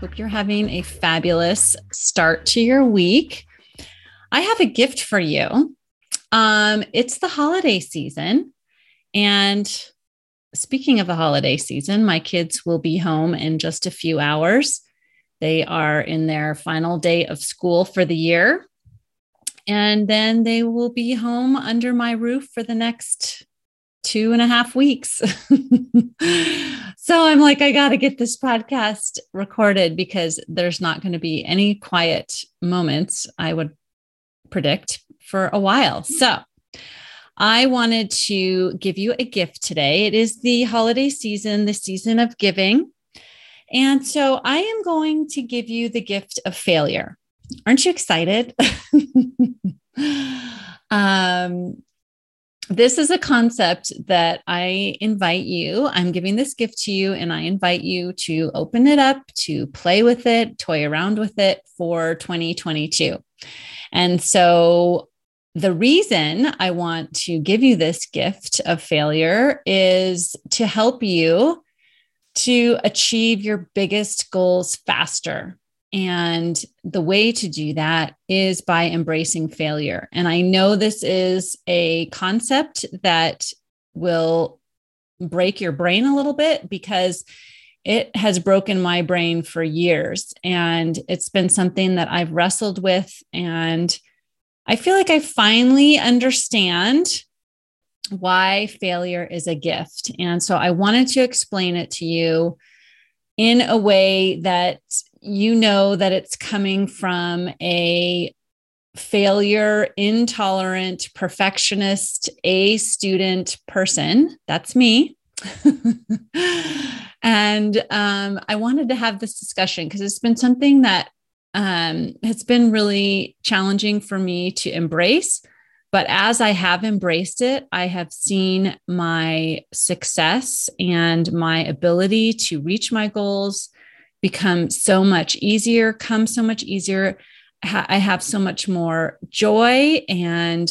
Hope you're having a fabulous start to your week. I have a gift for you. Um, it's the holiday season. And speaking of the holiday season, my kids will be home in just a few hours. They are in their final day of school for the year. And then they will be home under my roof for the next two and a half weeks. so I'm like, I got to get this podcast recorded because there's not going to be any quiet moments, I would predict, for a while. So I wanted to give you a gift today. It is the holiday season, the season of giving. And so I am going to give you the gift of failure. Aren't you excited? um, this is a concept that I invite you. I'm giving this gift to you, and I invite you to open it up, to play with it, toy around with it for 2022. And so, the reason I want to give you this gift of failure is to help you to achieve your biggest goals faster. And the way to do that is by embracing failure. And I know this is a concept that will break your brain a little bit because it has broken my brain for years. And it's been something that I've wrestled with. And I feel like I finally understand why failure is a gift. And so I wanted to explain it to you in a way that you know that it's coming from a failure, intolerant, perfectionist, A student person. That's me. and um, I wanted to have this discussion because it's been something that um, has been really challenging for me to embrace. But as I have embraced it, I have seen my success and my ability to reach my goals become so much easier, come so much easier. I have so much more joy and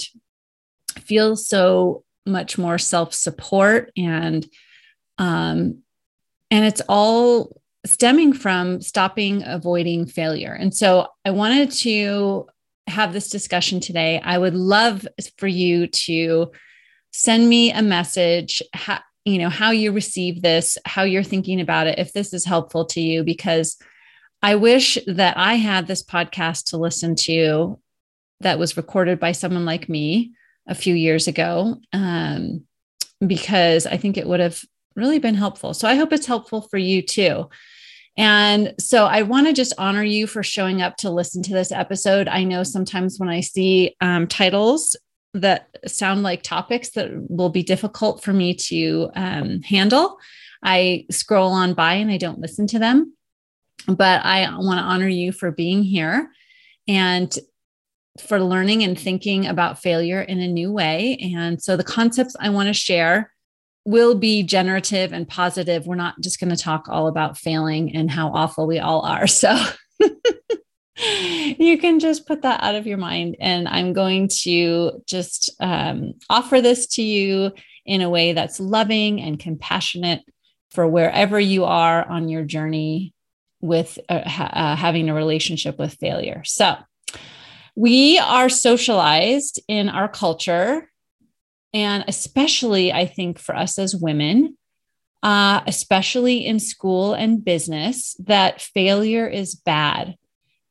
feel so much more self support and um, and it's all stemming from stopping avoiding failure. And so I wanted to have this discussion today. I would love for you to send me a message you know how you receive this how you're thinking about it if this is helpful to you because i wish that i had this podcast to listen to that was recorded by someone like me a few years ago um, because i think it would have really been helpful so i hope it's helpful for you too and so I want to just honor you for showing up to listen to this episode. I know sometimes when I see um, titles that sound like topics that will be difficult for me to um, handle. I scroll on by and I don't listen to them. But I want to honor you for being here and for learning and thinking about failure in a new way. And so the concepts I want to share will be generative and positive. We're not just going to talk all about failing and how awful we all are. So you can just put that out of your mind. And I'm going to just um, offer this to you in a way that's loving and compassionate for wherever you are on your journey with uh, ha- uh, having a relationship with failure. So, we are socialized in our culture, and especially, I think, for us as women, uh, especially in school and business, that failure is bad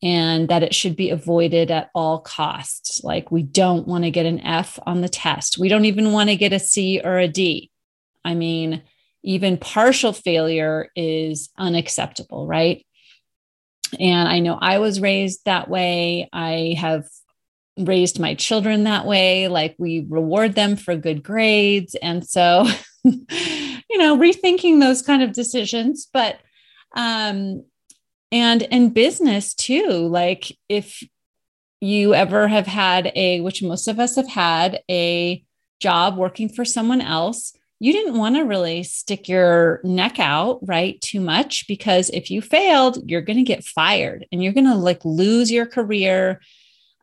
and that it should be avoided at all costs. Like, we don't want to get an F on the test. We don't even want to get a C or a D. I mean, even partial failure is unacceptable, right? And I know I was raised that way. I have raised my children that way. Like, we reward them for good grades. And so, you know, rethinking those kind of decisions. But, um, and in business too like if you ever have had a which most of us have had a job working for someone else you didn't want to really stick your neck out right too much because if you failed you're going to get fired and you're going to like lose your career.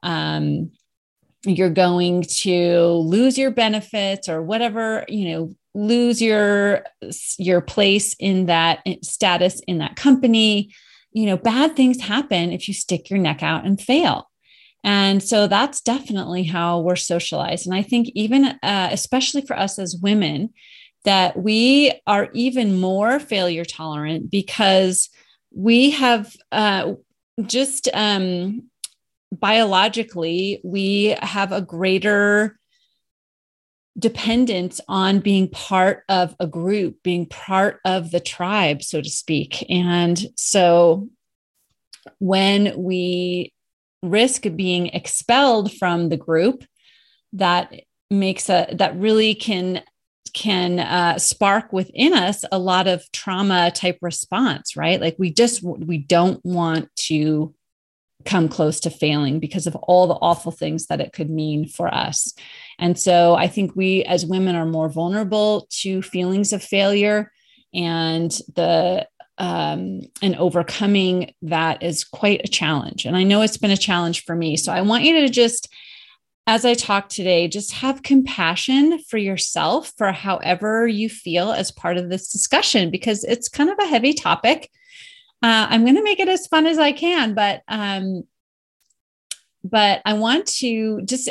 Um, you're going to lose your benefits or whatever you know lose your your place in that status in that company you know bad things happen if you stick your neck out and fail. And so that's definitely how we're socialized. And i think even uh, especially for us as women that we are even more failure tolerant because we have uh, just um, biologically we have a greater dependence on being part of a group, being part of the tribe, so to speak. And so when we risk being expelled from the group, that makes a that really can can uh, spark within us a lot of trauma type response right like we just we don't want to come close to failing because of all the awful things that it could mean for us. And so I think we as women are more vulnerable to feelings of failure and the um, and overcoming that is quite a challenge. And I know it's been a challenge for me. So I want you to just, as I talk today, just have compassion for yourself for however you feel as part of this discussion, because it's kind of a heavy topic. Uh, I'm going to make it as fun as I can, but um, but I want to just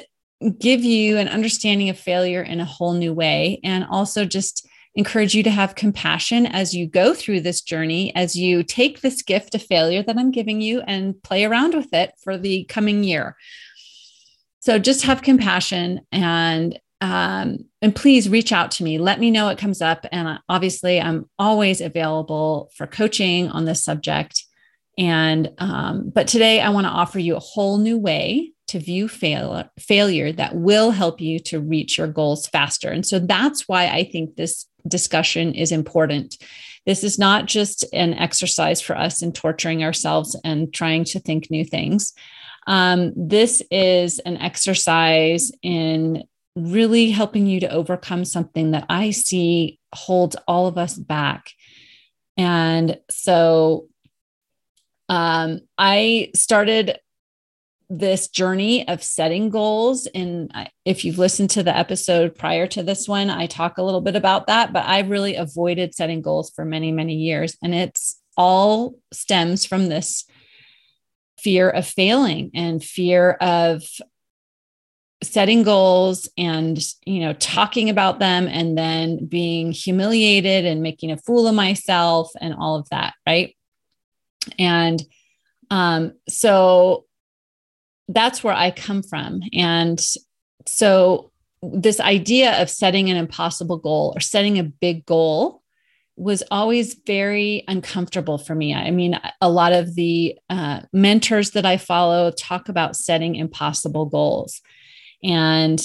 give you an understanding of failure in a whole new way, and also just encourage you to have compassion as you go through this journey, as you take this gift of failure that I'm giving you and play around with it for the coming year. So just have compassion and um, and please reach out to me. Let me know what comes up. And obviously, I'm always available for coaching on this subject. And um, but today, I want to offer you a whole new way to view fail- failure that will help you to reach your goals faster. And so that's why I think this discussion is important. This is not just an exercise for us in torturing ourselves and trying to think new things. Um, this is an exercise in really helping you to overcome something that I see holds all of us back. And so um, I started this journey of setting goals. And if you've listened to the episode prior to this one, I talk a little bit about that, but I really avoided setting goals for many, many years. And it's all stems from this fear of failing and fear of setting goals and you know talking about them and then being humiliated and making a fool of myself and all of that right and um so that's where i come from and so this idea of setting an impossible goal or setting a big goal was always very uncomfortable for me. I mean, a lot of the uh, mentors that I follow talk about setting impossible goals. And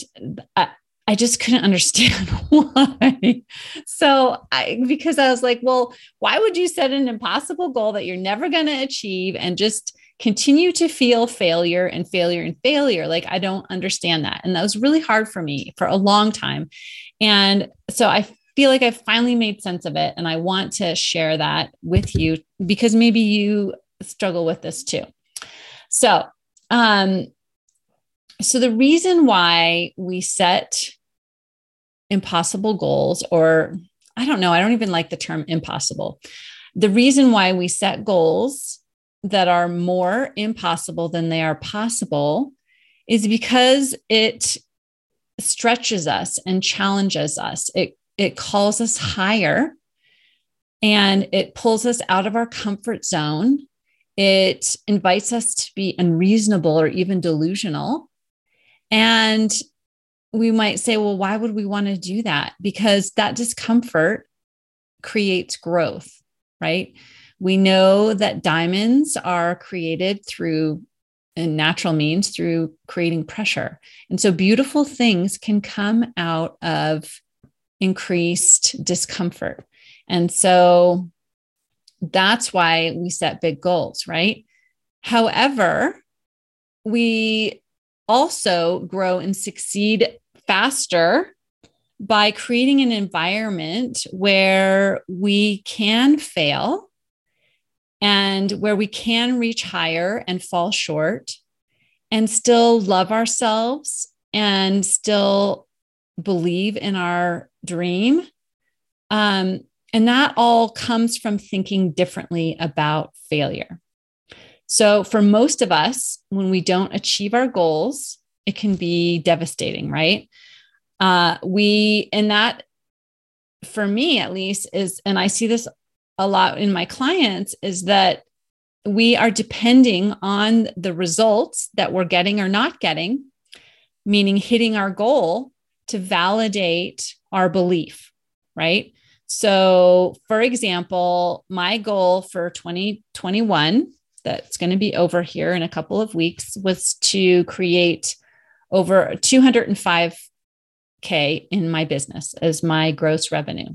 I, I just couldn't understand why. So I because I was like, well, why would you set an impossible goal that you're never going to achieve and just continue to feel failure and failure and failure? Like I don't understand that. And that was really hard for me for a long time. And so I feel like I've finally made sense of it and I want to share that with you because maybe you struggle with this too. So, um so the reason why we set impossible goals, or I don't know, I don't even like the term impossible. The reason why we set goals that are more impossible than they are possible is because it stretches us and challenges us. It, it calls us higher and it pulls us out of our comfort zone. It invites us to be unreasonable or even delusional. And we might say, well, why would we want to do that? Because that discomfort creates growth, right? We know that diamonds are created through natural means through creating pressure. And so beautiful things can come out of increased discomfort. And so That's why we set big goals, right? However, we also grow and succeed faster by creating an environment where we can fail and where we can reach higher and fall short and still love ourselves and still believe in our dream. Um, and that all comes from thinking differently about failure. So, for most of us, when we don't achieve our goals, it can be devastating, right? Uh, we, and that for me at least is, and I see this a lot in my clients, is that we are depending on the results that we're getting or not getting, meaning hitting our goal to validate our belief, right? So, for example, my goal for 2021 that's going to be over here in a couple of weeks was to create over 205k in my business as my gross revenue.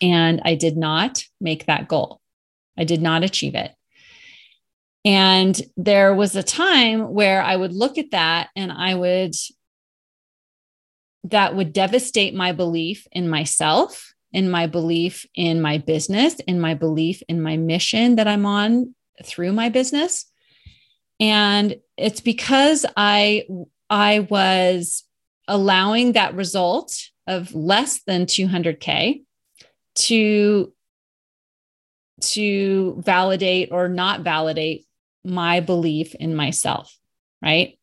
And I did not make that goal. I did not achieve it. And there was a time where I would look at that and I would, that would devastate my belief in myself, in my belief in my business, in my belief in my mission that I'm on through my business. And it's because I I was allowing that result of less than 200k to to validate or not validate my belief in myself, right?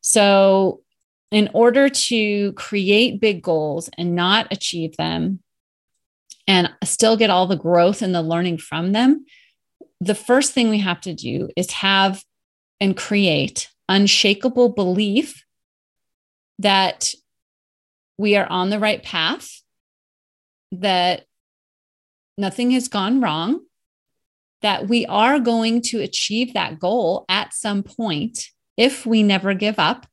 So in order to create big goals and not achieve them and still get all the growth and the learning from them, the first thing we have to do is have and create unshakable belief that we are on the right path, that nothing has gone wrong, that we are going to achieve that goal at some point if we never give up.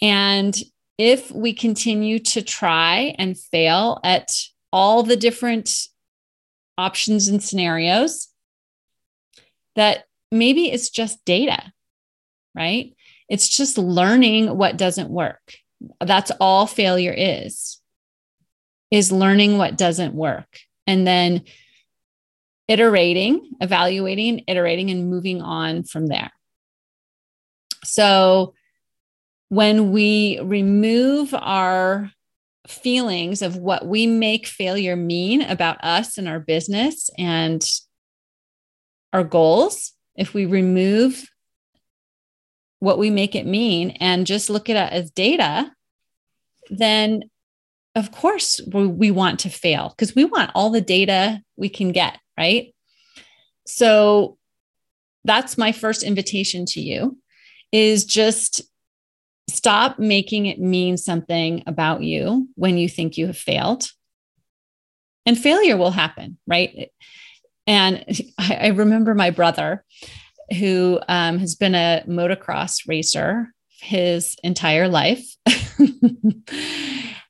And if we continue to try and fail at all the different options and scenarios that maybe it's just data, right? It's just learning what doesn't work. That's all failure is, is learning what doesn't work. And then iterating, evaluating, iterating, and moving on from there. So when we remove our feelings of what we make failure mean about us and our business and our goals, if we remove what we make it mean and just look at it as data, then of course we want to fail because we want all the data we can get, right? So that's my first invitation to you is just stop making it mean something about you when you think you have failed. And failure will happen, right? And I, I remember my brother, who um, has been a motocross racer his entire life.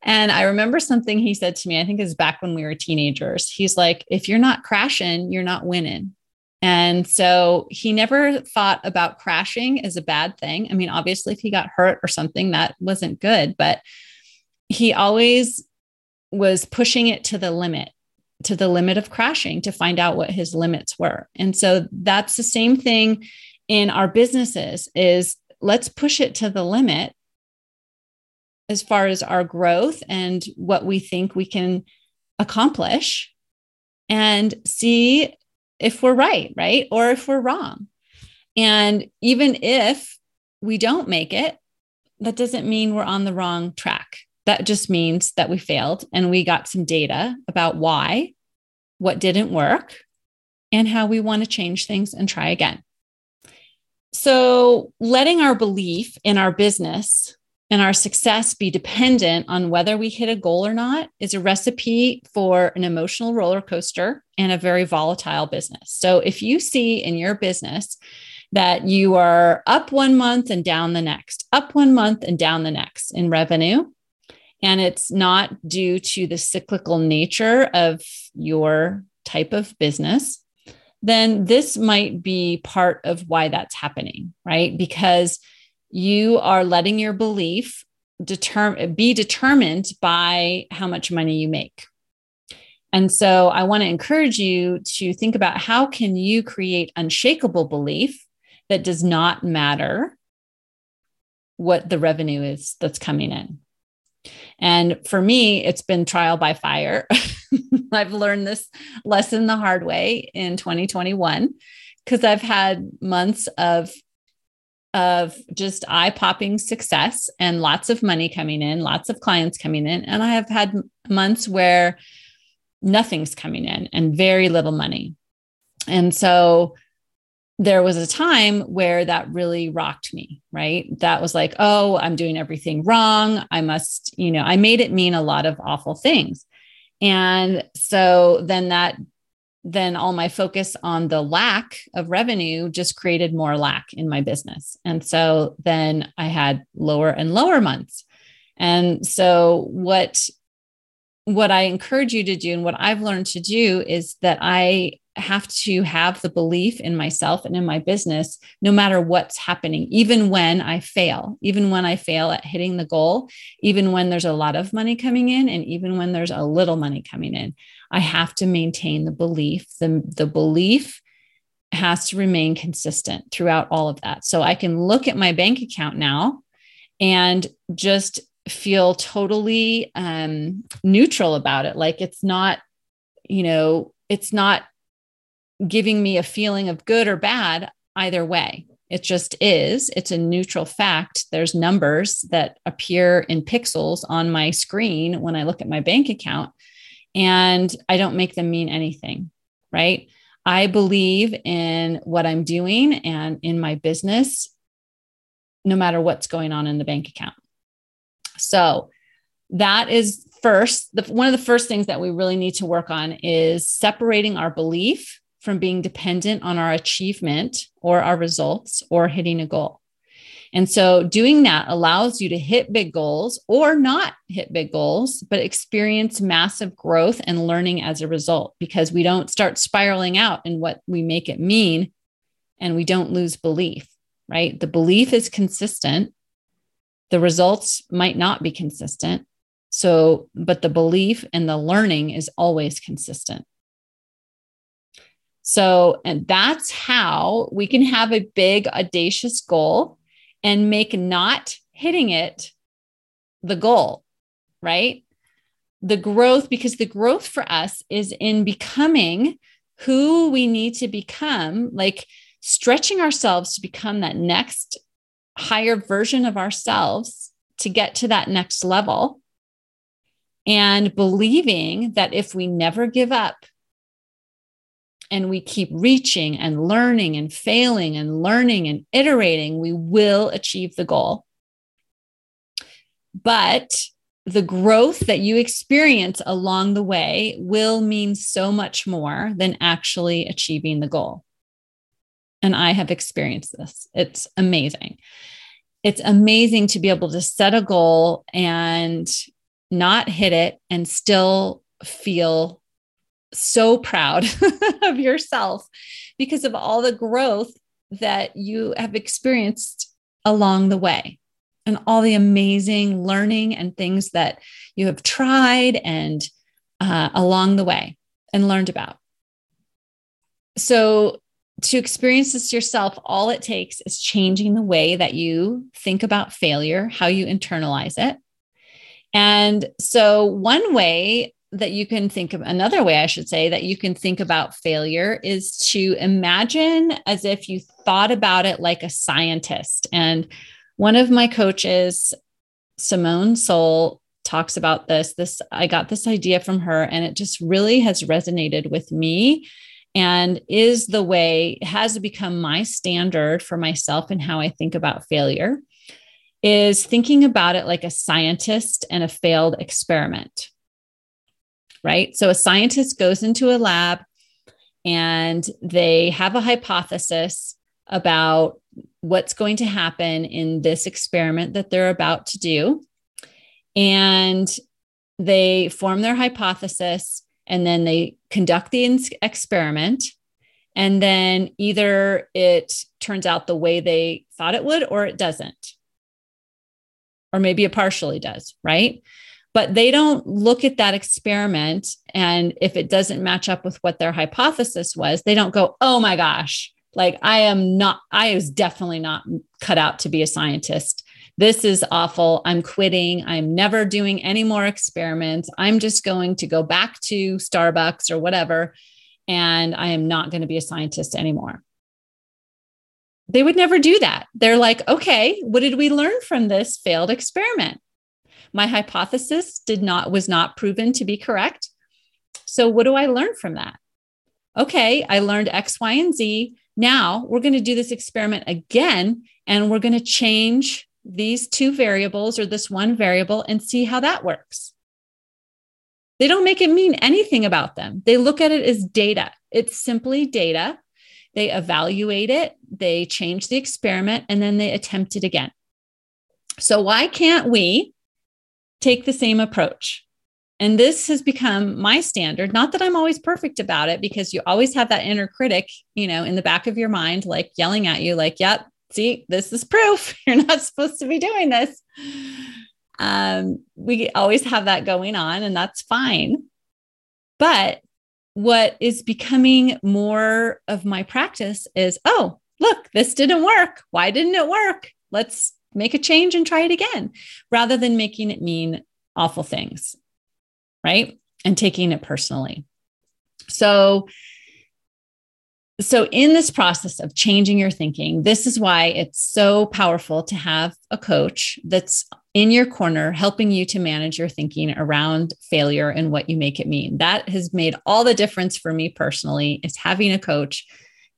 and I remember something he said to me, I think is back when we were teenagers. He's like, if you're not crashing, you're not winning. And so he never thought about crashing as a bad thing. I mean, obviously, if he got hurt or something, that wasn't good, but he always was pushing it to the limit, to the limit of crashing to find out what his limits were. And so that's the same thing in our businesses is let's push it to the limit as far as our growth and what we think we can accomplish and see if we're right, right? Or if we're wrong. And even if we don't make it, that doesn't mean we're on the wrong track. That just means that we failed and we got some data about why, what didn't work, and how we want to change things and try again. So, letting our belief in our business and our success be dependent on whether we hit a goal or not is a recipe for an emotional roller coaster and a very volatile business. So, if you see in your business that you are up one month and down the next, up one month and down the next in revenue, and it's not due to the cyclical nature of your type of business, then this might be part of why that's happening, right? Because you are letting your belief determine be determined by how much money you make. And so I want to encourage you to think about how can you create unshakable belief that does not matter what the revenue is that's coming in. And for me, it's been trial by fire. I've learned this lesson the hard way in 2021 because I've had months of of just eye popping success and lots of money coming in, lots of clients coming in. And I have had months where nothing's coming in and very little money. And so there was a time where that really rocked me, right? That was like, oh, I'm doing everything wrong. I must, you know, I made it mean a lot of awful things. And so then that then all my focus on the lack of revenue just created more lack in my business. And so then I had lower and lower months. And so what what I encourage you to do and what I've learned to do is that I have to have the belief in myself and in my business no matter what's happening even when i fail even when i fail at hitting the goal even when there's a lot of money coming in and even when there's a little money coming in i have to maintain the belief the, the belief has to remain consistent throughout all of that so i can look at my bank account now and just feel totally um, neutral about it like it's not you know it's not giving me a feeling of good or bad either way. It just is. It's a neutral fact. There's numbers that appear in pixels on my screen when I look at my bank account, and I don't make them mean anything, right? I believe in what I'm doing and in my business, no matter what's going on in the bank account. So, that is first the, one of the first things that we really need to work on is separating our belief from being dependent on our achievement or our results or hitting a goal. And so doing that allows you to hit big goals or not hit big goals, but experience massive growth and learning as a result because we don't start spiraling out in what we make it mean and we don't lose belief, right? The belief is consistent. The results might not be consistent. So, but the belief and the learning is always consistent. So, and that's how we can have a big, audacious goal and make not hitting it the goal, right? The growth, because the growth for us is in becoming who we need to become, like stretching ourselves to become that next higher version of ourselves to get to that next level. And believing that if we never give up, and we keep reaching and learning and failing and learning and iterating, we will achieve the goal. But the growth that you experience along the way will mean so much more than actually achieving the goal. And I have experienced this. It's amazing. It's amazing to be able to set a goal and not hit it and still feel so proud of yourself because of all the growth that you have experienced along the way and all the amazing learning and things that you have tried and uh, along the way and learned about. So, to experience this yourself, all it takes is changing the way that you think about failure, how you internalize it. And so, one way that you can think of another way, I should say, that you can think about failure is to imagine as if you thought about it like a scientist. And one of my coaches, Simone Seol, talks about this. This I got this idea from her, and it just really has resonated with me and is the way has become my standard for myself and how I think about failure is thinking about it like a scientist and a failed experiment right? So a scientist goes into a lab and they have a hypothesis about what's going to happen in this experiment that they're about to do. And they form their hypothesis and then they conduct the experiment and then either it turns out the way they thought it would or it doesn't or maybe it partially does right but they don't look at that experiment and if it doesn't match up with what their hypothesis was they don't go oh my gosh like i am not i was definitely not cut out to be a scientist this is awful. I'm quitting. I'm never doing any more experiments. I'm just going to go back to Starbucks or whatever. And I am not going to be a scientist anymore. They would never do that. They're like, okay, what did we learn from this failed experiment? My hypothesis did not was not proven to be correct. So what do I learn from that? Okay, I learned X, Y, and Z. Now we're going to do this experiment again and we're going to change these two variables or this one variable and see how that works. They don't make it mean anything about them. They look at it as data. It's simply data. They evaluate it, they change the experiment, and then they attempt it again. So, why can't we take the same approach? And this has become my standard. Not that I'm always perfect about it, because you always have that inner critic, you know, in the back of your mind, like yelling at you, like, yep, see, this is proof. You're not supposed to be doing this. Um, we always have that going on, and that's fine. But what is becoming more of my practice is oh, look, this didn't work. Why didn't it work? Let's make a change and try it again rather than making it mean awful things. Right. And taking it personally. So, so, in this process of changing your thinking, this is why it's so powerful to have a coach that's in your corner helping you to manage your thinking around failure and what you make it mean. That has made all the difference for me personally, is having a coach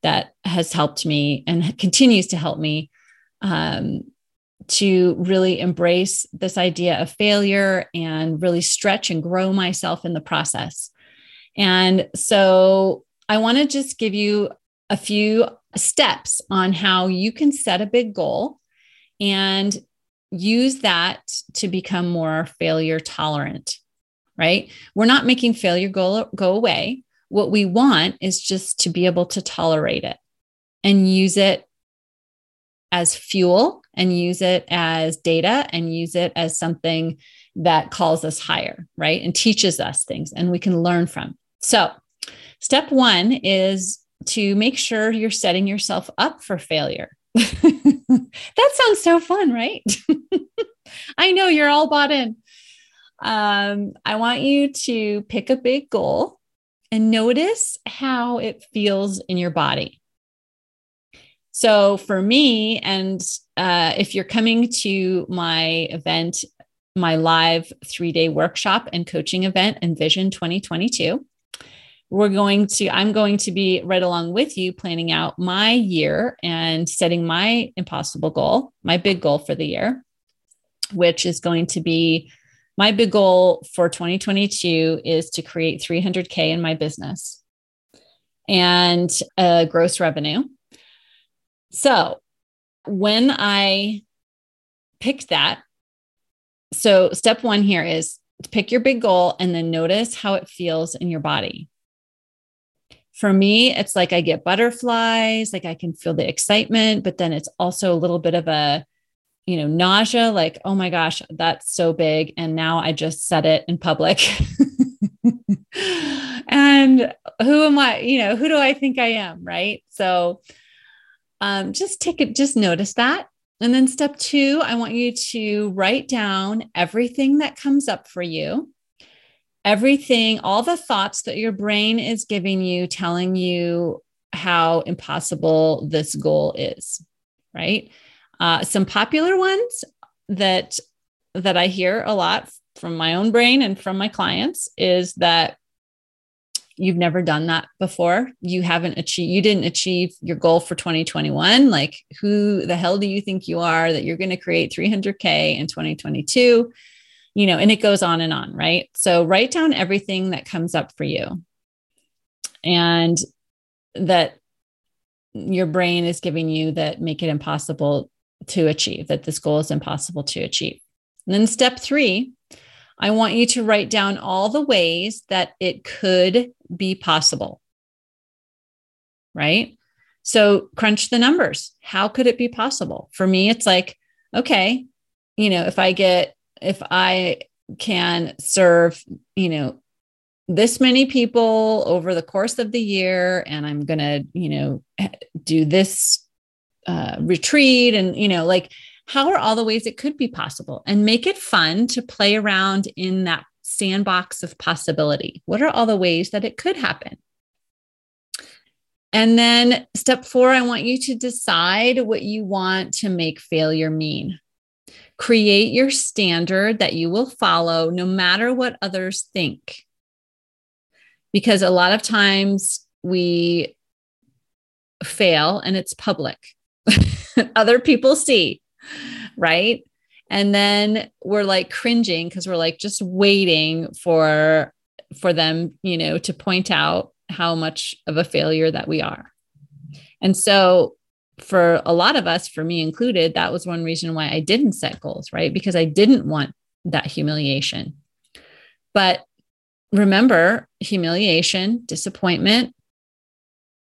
that has helped me and continues to help me um, to really embrace this idea of failure and really stretch and grow myself in the process. And so, I want to just give you a few steps on how you can set a big goal and use that to become more failure tolerant, right? We're not making failure go, go away. What we want is just to be able to tolerate it and use it as fuel and use it as data and use it as something that calls us higher, right? And teaches us things and we can learn from. So, Step one is to make sure you're setting yourself up for failure. that sounds so fun, right? I know you're all bought in. Um, I want you to pick a big goal and notice how it feels in your body. So, for me, and uh, if you're coming to my event, my live three day workshop and coaching event, Envision 2022, we're going to i'm going to be right along with you planning out my year and setting my impossible goal my big goal for the year which is going to be my big goal for 2022 is to create 300k in my business and a gross revenue so when i picked that so step one here is pick your big goal and then notice how it feels in your body for me, it's like I get butterflies, like I can feel the excitement, but then it's also a little bit of a, you know, nausea, like, oh my gosh, that's so big. And now I just said it in public. and who am I? You know, who do I think I am? Right. So um, just take it, just notice that. And then step two, I want you to write down everything that comes up for you everything, all the thoughts that your brain is giving you, telling you how impossible this goal is, right? Uh, some popular ones that that I hear a lot from my own brain and from my clients is that you've never done that before. You haven't achieved, you didn't achieve your goal for 2021. Like, who the hell do you think you are that you're going to create 300K in 2022? you know, and it goes on and on, right? So write down everything that comes up for you and that your brain is giving you that make it impossible to achieve, that this goal is impossible to achieve. And then step three, I want you to write down all the ways that it could be possible. Right? So crunch the numbers. How could it be possible? For me, it's like, okay, you know, if I get, if I can serve, you know, this many people over the course of the year, and I'm going to, you know, do this uh, retreat and, you know, like, how are all the ways it could be possible and make it fun to play around in that sandbox of possibility. What are all the ways that it could happen? And then step four, I want you to decide what you want to make failure mean. Create your standard that you will follow no matter what others think. Because a lot of times we fail and it's public, other people see right? And then we're like cringing because we're like just waiting for for them, you know, to point out how much of a failure that we are. And so for a lot of us, for me included, that was one reason why I didn't set goals, right? Because I didn't want that humiliation. But remember, humiliation, disappointment,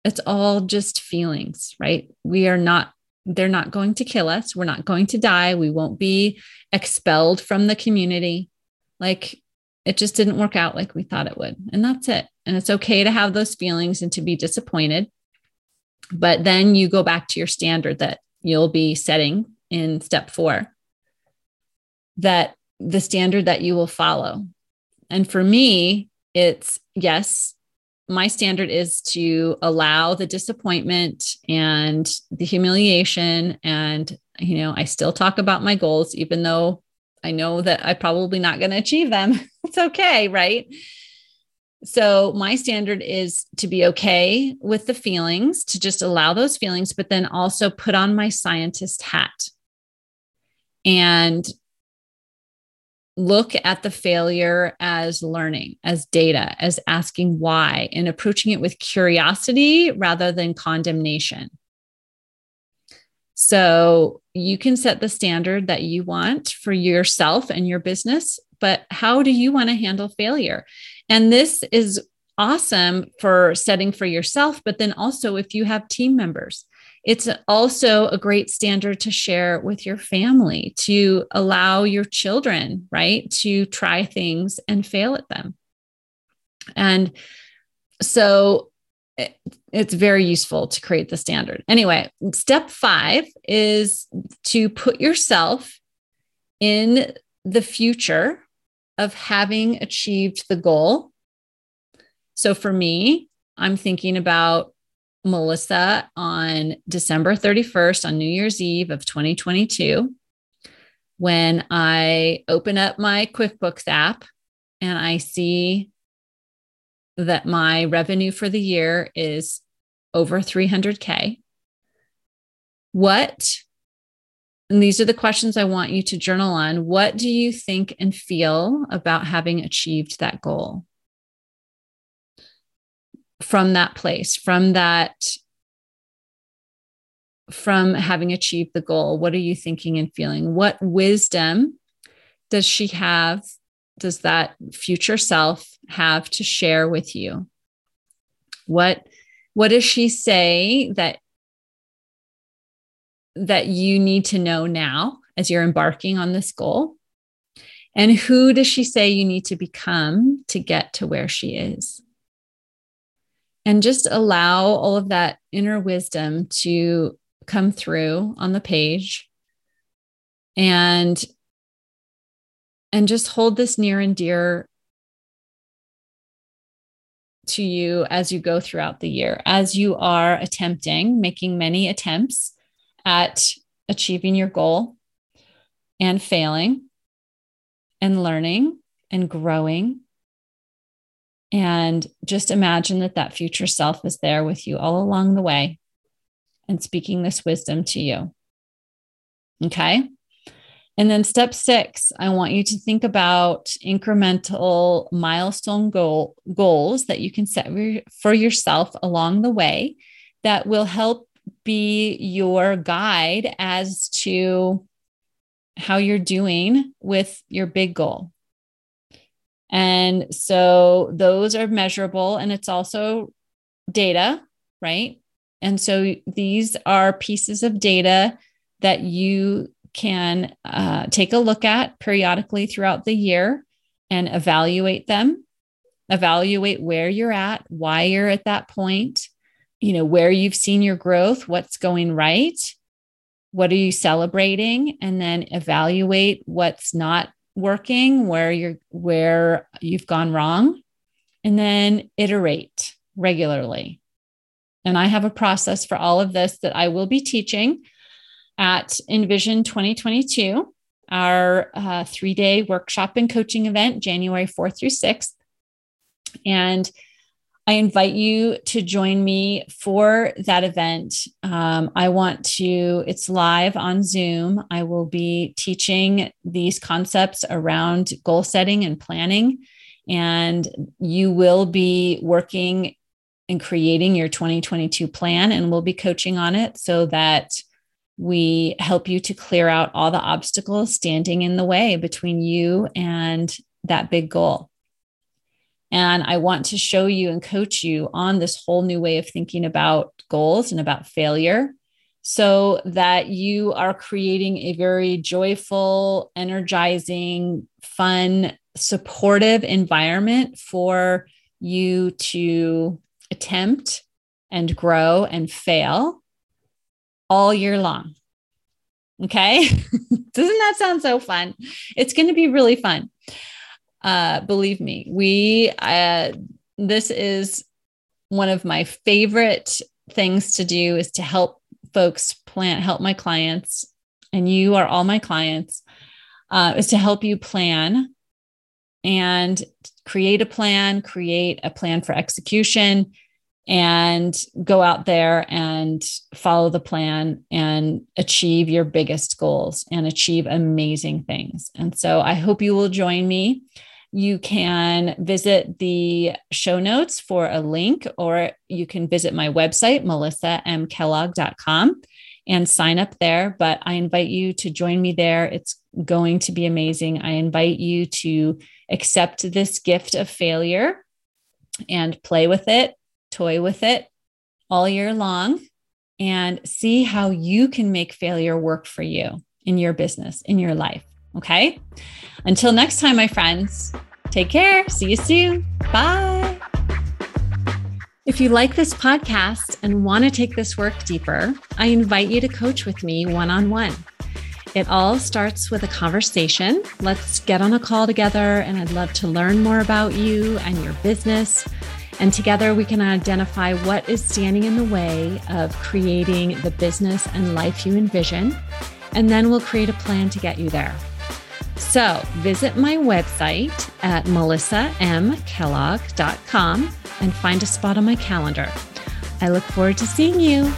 it's all just feelings, right? We are not they're not going to kill us. We're not going to die. We won't be expelled from the community. Like it just didn't work out like we thought it would. And that's it. And it's okay to have those feelings and to be disappointed. But then you go back to your standard that you'll be setting in step four that the standard that you will follow. And for me, it's yes, my standard is to allow the disappointment and the humiliation. And you know i still talk about my goals even though i know that i'm probably not going to achieve them. It's okay right? So my standard is to be okay with the feelings to just allow those feelings but then also put on my scientist hat. And look at the failure as learning, as data, as asking why, and approaching it with curiosity rather than condemnation. So you can set the standard that you want for yourself and your business, but how do you want to handle failure? And this is awesome for setting for yourself, but then also if you have team members. It's also a great standard to share with your family, to allow your children, right, to try things and fail at them. And so eh, it's very useful to create the standard. Anyway, step five is to put yourself in the future of having achieved the goal. So for me, I'm thinking about Melissa on December 31st, on New Year's Eve of 2022, when I open up my QuickBooks app and I see that my revenue for the year is over 300K. What, and these are the questions I want you to journal on. What do you think and feel about having achieved that goal? From that place, from that, from having achieved the goal? What are you thinking and feeling? What wisdom does she have? Does that future self have to share with you? What what does she say that that you need to know now as you're embarking on this goal? And who does she say you need to become to get to where she is? And just allow all of that inner wisdom to come through on the page and and just hold this near and dear to you as you go throughout the year as you are attempting making many attempts at achieving your goal and failing and learning and growing and just imagine that that future self is there with you all along the way and speaking this wisdom to you. Okay. And then step six, I want you to think about incremental milestone goal, goals that you can set for yourself along the way that will help be your guide as to how you're doing with your big goal. And so those are measurable and it's also data, right? And so these are pieces of data that you can uh, take a look at periodically throughout the year and evaluate them, evaluate where you're at, why you're at that point, you know, where you've seen your growth, what's going right, what are you celebrating, and then evaluate what's not working, where you're where you've gone wrong, and then iterate regularly. And I have a process for all of this that I will be teaching at Envision 2022, our uh, three day workshop and coaching event, January 4th through 6th. And I invite you to join me for that event. Um, I want to, it's live on Zoom. I will be teaching these concepts around goal setting and planning. And you will be working and creating your 2022 plan, and we'll be coaching on it so that we help you to clear out all the obstacles standing in the way between you and that big goal. And I want to show you and coach you on this whole new way of thinking about goals and about failure so that you are creating a very joyful, energizing, fun, supportive environment for you to attempt and grow and fail all year long. Okay. Doesn't that sound so fun? It's going to be really fun. Uh, believe me, we, uh, this is one of my favorite things to do is to help folks plan, help my clients, and you are all my clients, uh, is to help you plan and create a plan, create a plan for execution, and go out there and follow the plan and achieve your biggest goals and achieve amazing things. And so I hope you will join me. You can visit the show notes for a link, or you can visit my website, melissamkellogg.com, and sign up there. But I invite you to join me there. It's going to be amazing. I invite you to accept this gift of failure and play with it toy with it all year long and see how you can make failure work for you in your business, in your life. Okay. Until next time, my friends, take care. See you soon. Bye. If you like this podcast and want to take this work deeper, I invite you to coach with me one on one. It all starts with a conversation. Let's get on a call together, and I'd love to learn more about you and your business and together we can identify what is standing in the way of creating the business and life you envision. And then we'll create a plan to get you there. So visit my website at melissamkellogg.com and find a spot on my calendar. I look forward to seeing you.